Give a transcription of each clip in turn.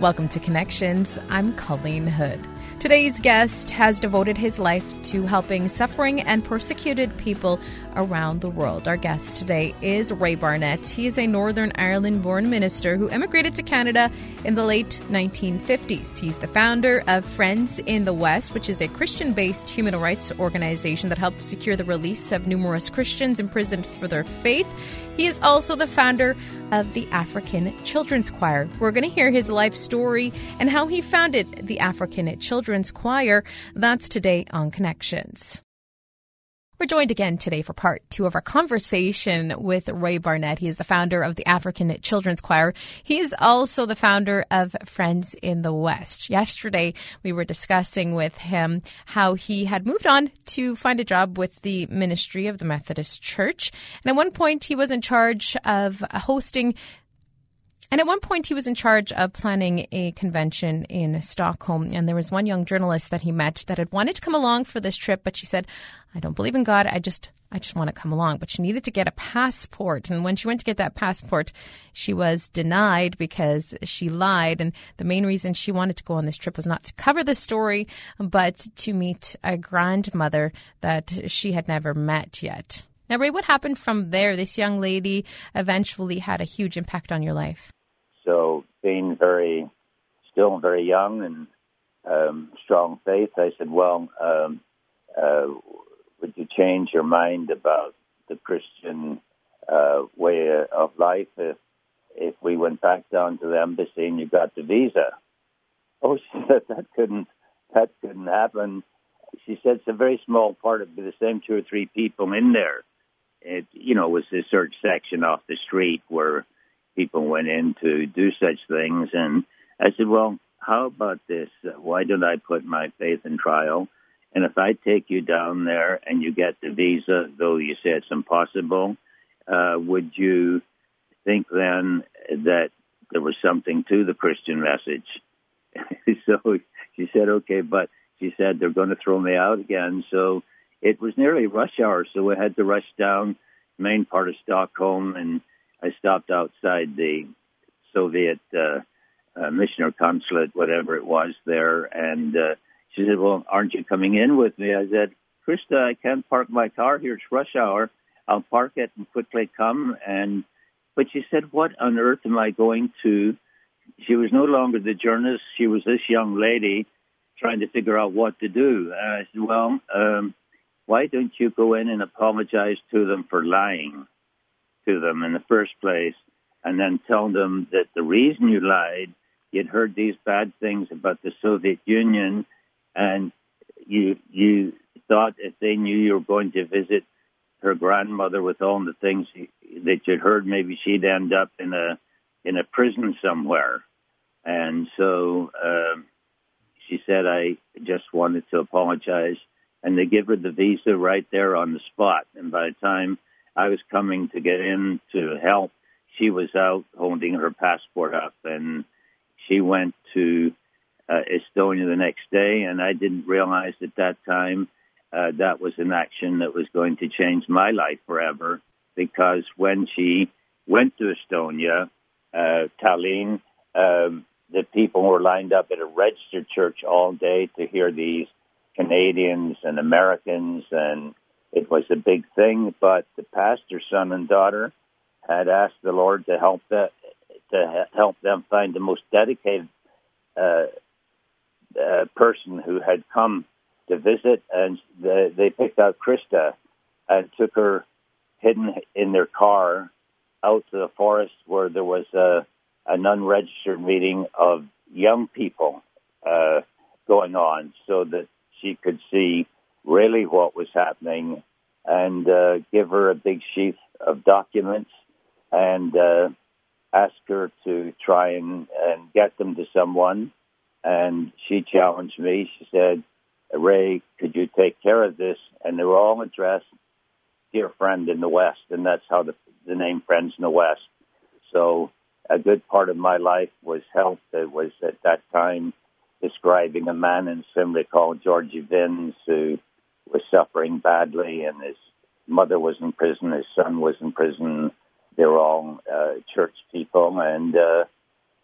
Welcome to Connections. I'm Colleen Hood. Today's guest has devoted his life to helping suffering and persecuted people around the world. Our guest today is Ray Barnett. He is a Northern Ireland born minister who immigrated to Canada in the late 1950s. He's the founder of Friends in the West, which is a Christian based human rights organization that helped secure the release of numerous Christians imprisoned for their faith. He is also the founder of the African Children's Choir. We're going to hear his life story and how he founded the African Children's Choir. That's today on Connections. We're joined again today for part two of our conversation with Ray Barnett. He is the founder of the African Children's Choir. He is also the founder of Friends in the West. Yesterday, we were discussing with him how he had moved on to find a job with the ministry of the Methodist Church. And at one point, he was in charge of hosting and at one point, he was in charge of planning a convention in Stockholm. And there was one young journalist that he met that had wanted to come along for this trip, but she said, I don't believe in God. I just, I just want to come along. But she needed to get a passport. And when she went to get that passport, she was denied because she lied. And the main reason she wanted to go on this trip was not to cover the story, but to meet a grandmother that she had never met yet. Now, Ray, what happened from there? This young lady eventually had a huge impact on your life. So being very, still very young and um, strong faith, I said, well, um, uh, would you change your mind about the Christian uh, way of life if if we went back down to the embassy and you got the visa? Oh, she said that couldn't that couldn't happen. She said it's a very small part of the same two or three people in there. It you know was the search section off the street where people went in to do such things. And I said, well, how about this? Why don't I put my faith in trial? And if I take you down there and you get the visa, though you say it's impossible, uh, would you think then that there was something to the Christian message? so she said, okay, but she said they're going to throw me out again. So it was nearly rush hour, so we had to rush down main part of Stockholm and I stopped outside the Soviet uh, uh, missioner consulate, whatever it was there, and uh, she said, "Well, aren't you coming in with me?" I said, "Krista, I can't park my car here. It's rush hour. I'll park it and quickly come." And but she said, "What on earth am I going to?" She was no longer the journalist. She was this young lady trying to figure out what to do. And I said, "Well, um, why don't you go in and apologize to them for lying?" To them in the first place and then tell them that the reason you lied, you'd heard these bad things about the Soviet Union and you you thought if they knew you were going to visit her grandmother with all the things that you'd heard, maybe she'd end up in a in a prison somewhere. And so um, she said, I just wanted to apologize. And they give her the visa right there on the spot. And by the time I was coming to get in to help. She was out holding her passport up, and she went to uh, Estonia the next day. And I didn't realize at that time uh, that was an action that was going to change my life forever. Because when she went to Estonia, uh, Tallinn, um, the people were lined up at a registered church all day to hear these Canadians and Americans and it was a big thing, but the pastor's son and daughter had asked the Lord to help the, to help them find the most dedicated uh, uh, person who had come to visit, and the, they picked out Krista and took her hidden in their car out to the forest where there was a, an unregistered meeting of young people uh, going on, so that she could see really what was happening and uh, give her a big sheaf of documents and uh, ask her to try and, and get them to someone. And she challenged me. She said, Ray, could you take care of this? And they were all addressed, Dear Friend in the West. And that's how the, the name Friends in the West. So a good part of my life was helped. It was at that time describing a man in Simla called Georgi Vins who was suffering badly, and his mother was in prison, his son was in prison. They were all uh, church people, and uh,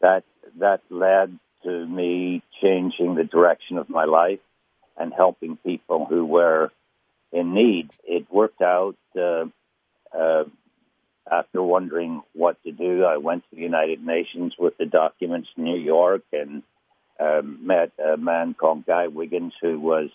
that that led to me changing the direction of my life and helping people who were in need. It worked out. Uh, uh, after wondering what to do, I went to the United Nations with the documents in New York and um, met a man called Guy Wiggins, who was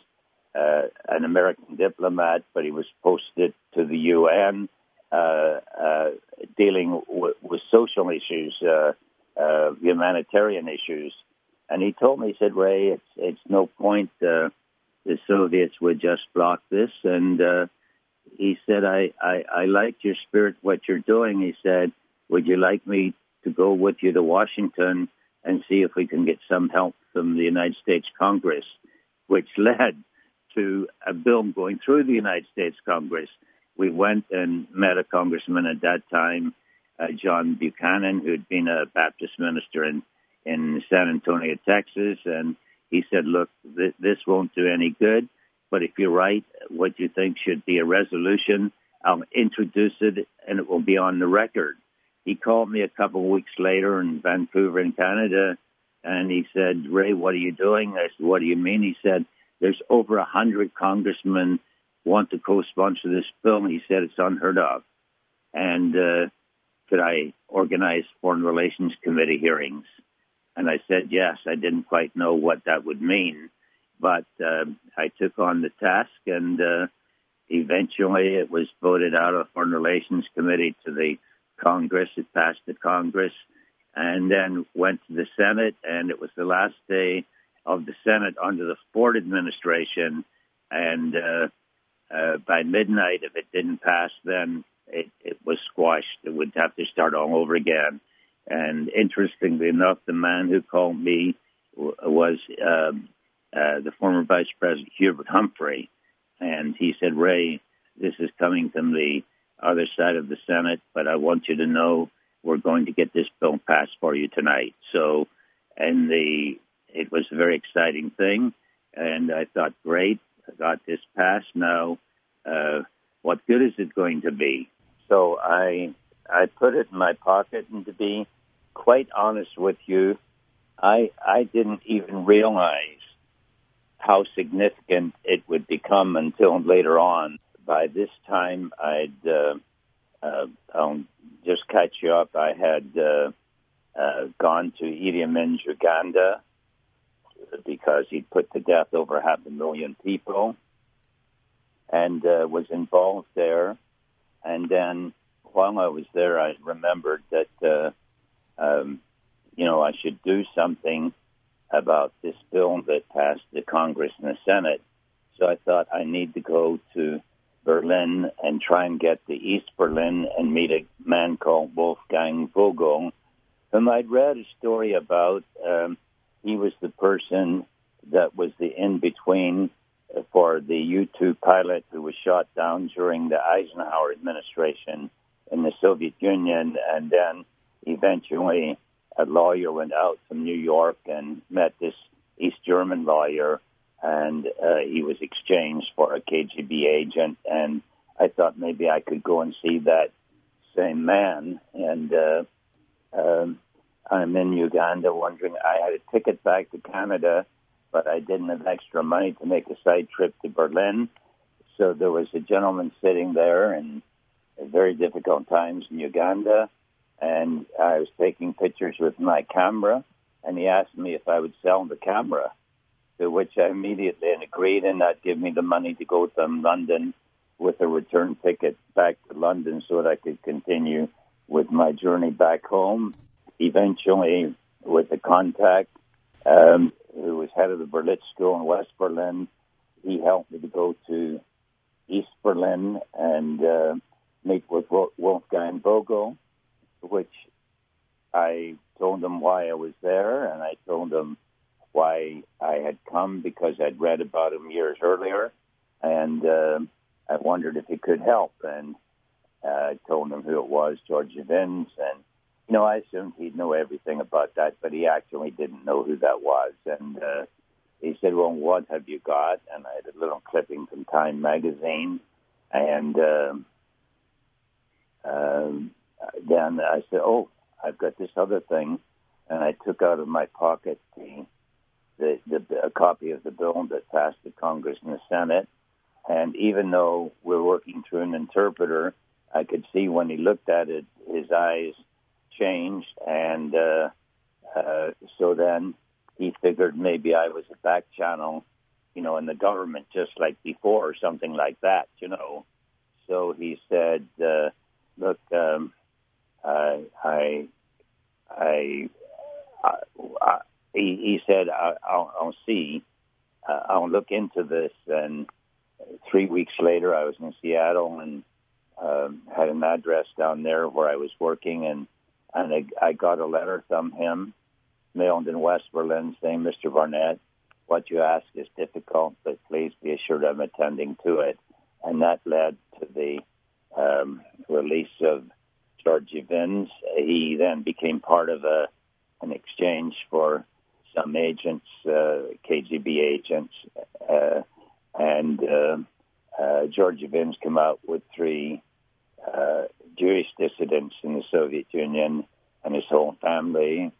uh, an American diplomat, but he was posted to the UN uh, uh, dealing w- with social issues, uh, uh, humanitarian issues. And he told me, he said, Ray, it's, it's no point. Uh, the Soviets would just block this. And he said, I, I, I like your spirit, what you're doing. He said, Would you like me to go with you to Washington and see if we can get some help from the United States Congress, which led to a bill going through the United States Congress. We went and met a congressman at that time, uh, John Buchanan, who had been a Baptist minister in, in San Antonio, Texas. And he said, Look, th- this won't do any good, but if you're right, what you think should be a resolution, I'll introduce it and it will be on the record. He called me a couple of weeks later in Vancouver, in Canada, and he said, Ray, what are you doing? I said, What do you mean? He said, There's over a hundred congressmen want to co-sponsor this film. He said it's unheard of. And uh, could I organize foreign relations committee hearings? And I said yes. I didn't quite know what that would mean, but uh, I took on the task, and uh, eventually it was voted out of foreign relations committee to the Congress. It passed the Congress, and then went to the Senate, and it was the last day of the Senate under the Ford administration, and uh, uh, by midnight, if it didn't pass, then it, it was squashed. It would have to start all over again. And interestingly enough, the man who called me was um, uh, the former Vice President Hubert Humphrey, and he said, "Ray, this is coming from the other side of the Senate, but I want you to know we're going to get this bill passed for you tonight." So, and the it was a very exciting thing, and I thought, great, I got this passed. Now, uh, what good is it going to be? So I I put it in my pocket, and to be quite honest with you, I I didn't even realize how significant it would become until later on. By this time, I'd uh, uh, I'll just catch you up. I had uh, uh, gone to Idi Amin's Uganda because he'd put to death over half a million people and uh, was involved there. And then while I was there, I remembered that, uh, um, you know, I should do something about this bill that passed the Congress and the Senate. So I thought I need to go to Berlin and try and get to East Berlin and meet a man called Wolfgang Vogel, whom I'd read a story about. Um, he was the person that was the in between for the U 2 pilot who was shot down during the Eisenhower administration in the Soviet Union. And then eventually a lawyer went out from New York and met this East German lawyer, and uh, he was exchanged for a KGB agent. And I thought maybe I could go and see that same man. And uh, um, I'm in Uganda wondering, I had a ticket back to Canada, but I didn't have extra money to make a side trip to Berlin. So there was a gentleman sitting there in very difficult times in Uganda, and I was taking pictures with my camera, and he asked me if I would sell the camera, to which I immediately agreed, and that give me the money to go to London with a return ticket back to London so that I could continue with my journey back home eventually, with the contact um, who was head of the Berlitz School in West Berlin, he helped me to go to East Berlin and uh, meet with Wolfgang Vogel, which I told him why I was there, and I told him why I had come because I'd read about him years earlier, and uh, I wondered if he could help. And uh, I told him who it was, George Vins, and you know, I assumed he'd know everything about that, but he actually didn't know who that was. And uh, he said, "Well, what have you got?" And I had a little clipping from Time magazine, and um, um, then I said, "Oh, I've got this other thing." and I took out of my pocket the, the, the a copy of the bill that passed the Congress and the Senate. And even though we're working through an interpreter, I could see when he looked at it, his eyes changed, and uh, uh, so then he figured maybe I was a back channel, you know, in the government just like before or something like that, you know. So he said, uh, "Look, um, I, I, I, I, he, he said, I, will I'll see, uh, I'll look into this." And three weeks later, I was in Seattle and um, had an address down there where I was working, and and I, I got a letter from him, mailed in West Berlin, saying, "Mr. Barnett, what you ask is difficult, but please be assured I'm attending to it." And that led to the um, release of George Vins. He then became part of a an exchange for some agents, uh, KGB agents, uh, and uh, uh, George Vins came out with three uh, Jewish dissidents in the Soviet Union and his whole family,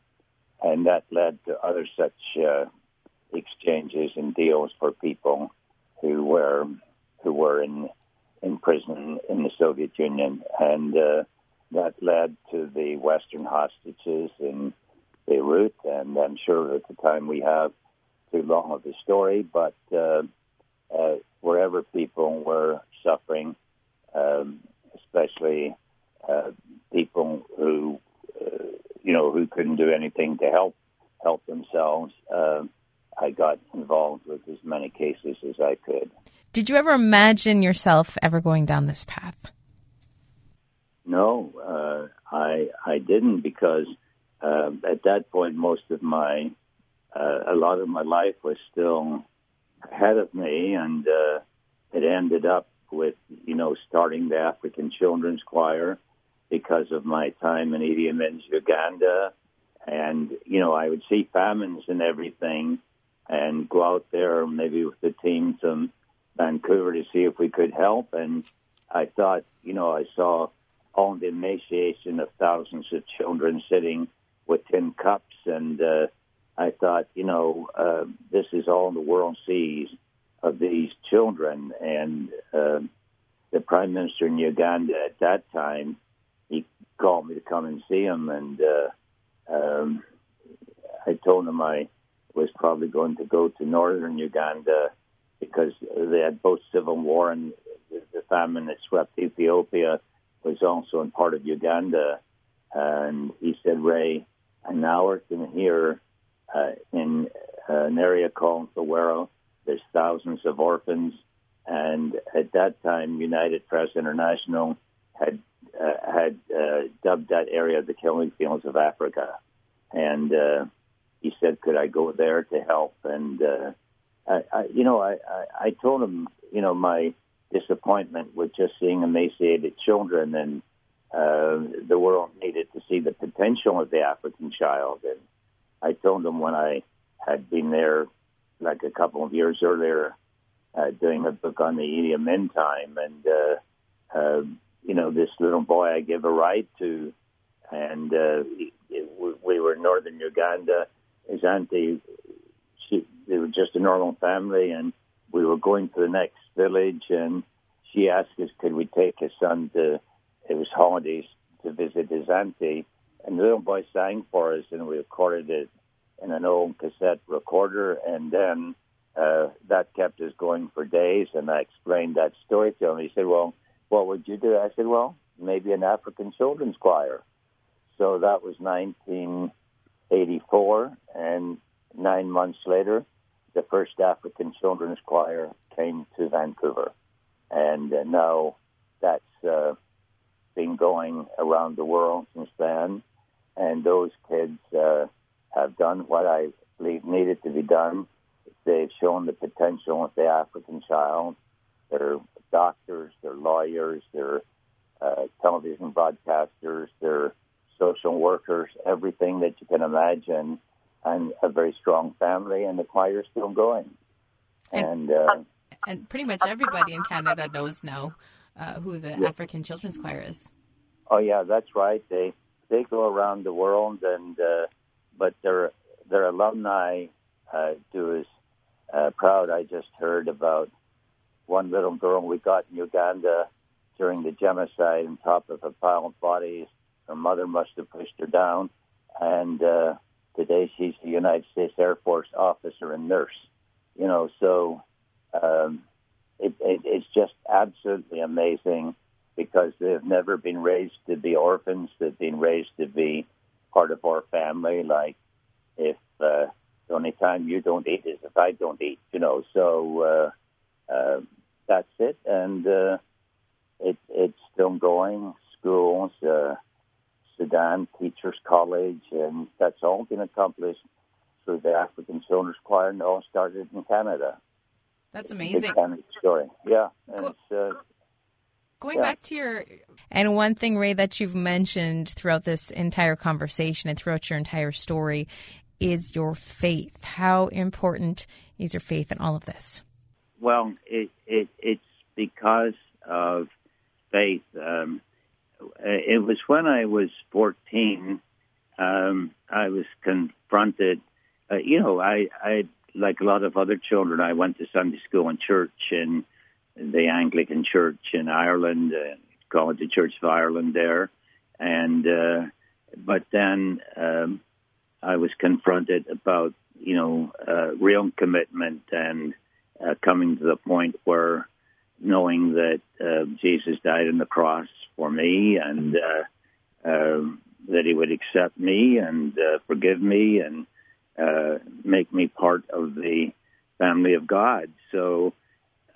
and that led to other such uh, exchanges and deals for people who were who were in in prison in the Soviet Union, and uh, that led to the Western hostages in Beirut. And I'm sure at the time we have too long of a story, but uh, uh, wherever people were suffering, um, especially uh, people who uh, you know who couldn't do anything to help help themselves. Uh, I got involved with as many cases as I could. Did you ever imagine yourself ever going down this path? No, uh, I I didn't because uh, at that point most of my uh, a lot of my life was still ahead of me, and uh, it ended up with you know starting the African Children's Choir because of my time in Idi Amin's Uganda, and you know I would see famines and everything, and go out there maybe with the team to Vancouver to see if we could help, and I thought you know I saw all the emaciation of thousands of children sitting with tin cups, and uh, I thought you know uh, this is all the world sees of these children. And uh, the prime minister in Uganda at that time, called me to come and see him, and uh, um, I told him I was probably going to go to northern Uganda because they had both civil war and the famine that swept Ethiopia was also in part of Uganda. And he said, Ray, an hour from here uh, in uh, an area called Luwero, there's thousands of orphans, and at that time, United Press International had uh, had uh, dubbed that area the killing fields of Africa. And uh, he said, "Could I go there to help?" And uh, I, I, you know, I, I, I told him, you know, my disappointment with just seeing emaciated children, and uh, the world needed to see the potential of the African child. And I told him when I had been there like a couple of years earlier, uh, doing a book on the Idi Amin time, and uh, uh, you know this little boy I give a ride to, and uh, we were in northern Uganda. His auntie, she, they were just a normal family, and we were going to the next village, and she asked us could we take his son to it was holidays to visit his auntie, and the little boy sang for us, and we recorded it in an old cassette recorder, and then uh, that kept us going for days. And I explained that story to him. He said, "Well, what would you do?" I said, "Well, maybe an African children's choir." So that was 1984, and nine months later, the first African children's choir came to Vancouver, and uh, now that's uh, been going around the world since then. And those kids uh, have done what I believe needed to be done. They've shown the potential of the African child. They're doctors, they're lawyers, they're uh, television broadcasters, they're social workers, everything that you can imagine, and a very strong family, and the choir's still going. And, and, uh, and pretty much everybody in Canada knows now uh, who the yeah. African Children's Choir is. Oh yeah, that's right. They they go around the world and uh, but their their alumni uh, do is uh, proud. I just heard about one little girl we got in Uganda during the genocide on top of a pile of bodies. Her mother must have pushed her down, and uh, today she's a United States Air Force officer and nurse. You know, so um, it, it, it's just absolutely amazing because they've never been raised to be orphans. They've been raised to be part of our family. Like if uh, the only time you don't eat is if I don't eat, you know. So uh, uh, that's it, and uh, it, it's still going. Schools, uh, Sudan Teachers College, and that's all been accomplished through the African Children's Choir, and all started in Canada. That's amazing. Canada story, yeah. And cool. uh, Going yeah. back to your. And one thing, Ray, that you've mentioned throughout this entire conversation and throughout your entire story is your faith. How important is your faith in all of this? Well, it, it it's because of faith. Um, it was when I was 14, um, I was confronted. Uh, you know, I, I, like a lot of other children, I went to Sunday school and church in the Anglican Church in Ireland, uh, call it the Church of Ireland there. And, uh, but then, um, I was confronted about, you know, uh, real commitment and uh, coming to the point where knowing that uh, Jesus died on the cross for me and uh, uh, that he would accept me and uh, forgive me and uh, make me part of the family of God. So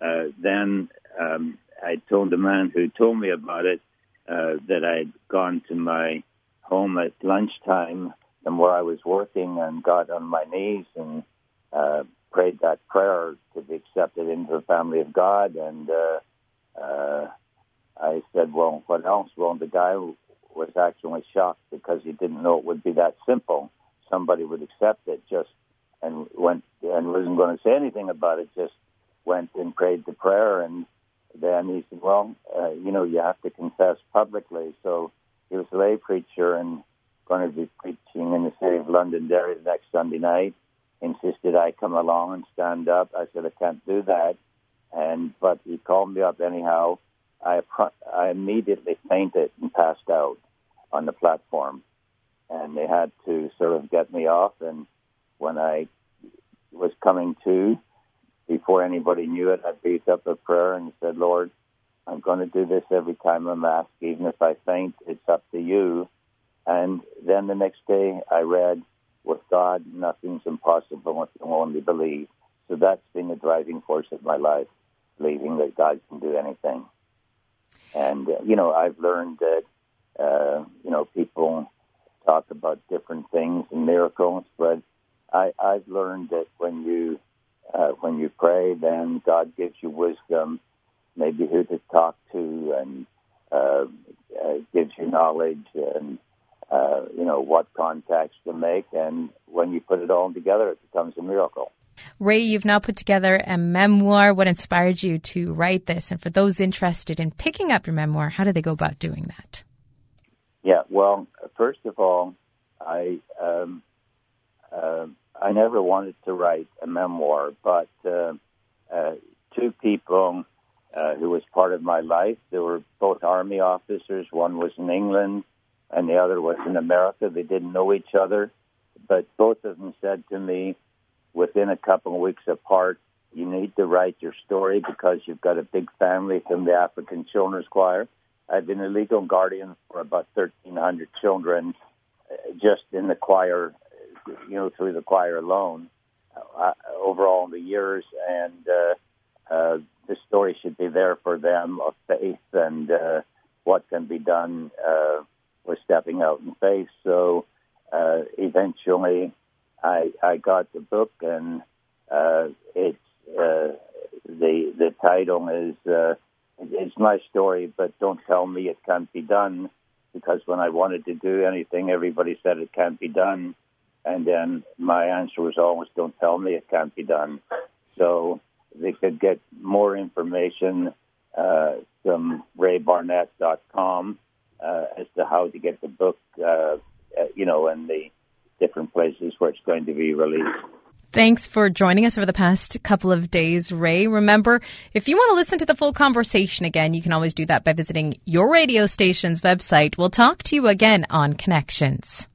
uh, then um, I told the man who told me about it uh, that I'd gone to my home at lunchtime and where I was working and got on my knees and uh, prayed that prayer to be accepted into the family of God. And uh, uh, I said, "Well, what else?" Well, the guy was actually shocked because he didn't know it would be that simple. Somebody would accept it just and went and wasn't going to say anything about it. Just went and prayed the prayer, and then he said, "Well, uh, you know, you have to confess publicly." So he was a lay preacher and going to be preaching in the city of Londonderry the next Sunday night. Insisted I come along and stand up. I said I can't do that, and but he called me up anyhow. I I immediately fainted and passed out on the platform, and they had to sort of get me off. And when I was coming to, before anybody knew it, I breathed up a prayer and said, "Lord, I'm going to do this every time I'm asked. Even if I faint, it's up to you." And then the next day I read, with God, nothing's impossible if you only believe. So that's been the driving force of my life, believing that God can do anything. And, uh, you know, I've learned that, uh, you know, people talk about different things and miracles, but I, I've learned that when you, uh, when you pray, then God gives you wisdom, maybe who to talk to and, uh, uh, gives you knowledge and, uh, you know, what contacts to make. And when you put it all together, it becomes a miracle. Ray, you've now put together a memoir. What inspired you to write this? And for those interested in picking up your memoir, how do they go about doing that? Yeah, well, first of all, I um, uh, I never wanted to write a memoir, but uh, uh, two people uh, who was part of my life, they were both army officers. One was in England, and the other was in America. They didn't know each other, but both of them said to me within a couple of weeks apart, you need to write your story because you've got a big family from the African Children's Choir. I've been a legal guardian for about 1,300 children uh, just in the choir, you know, through the choir alone uh, overall in the years. And uh, uh, the story should be there for them of faith and uh, what can be done uh, was stepping out in faith. So uh, eventually, I I got the book, and uh, it's uh, the the title is uh, it's my story, but don't tell me it can't be done, because when I wanted to do anything, everybody said it can't be done, and then my answer was always, don't tell me it can't be done. So they could get more information uh, from raybarnett.com uh, as to how to get the book, uh, uh, you know, and the different places where it's going to be released. Thanks for joining us over the past couple of days, Ray. Remember, if you want to listen to the full conversation again, you can always do that by visiting your radio station's website. We'll talk to you again on Connections.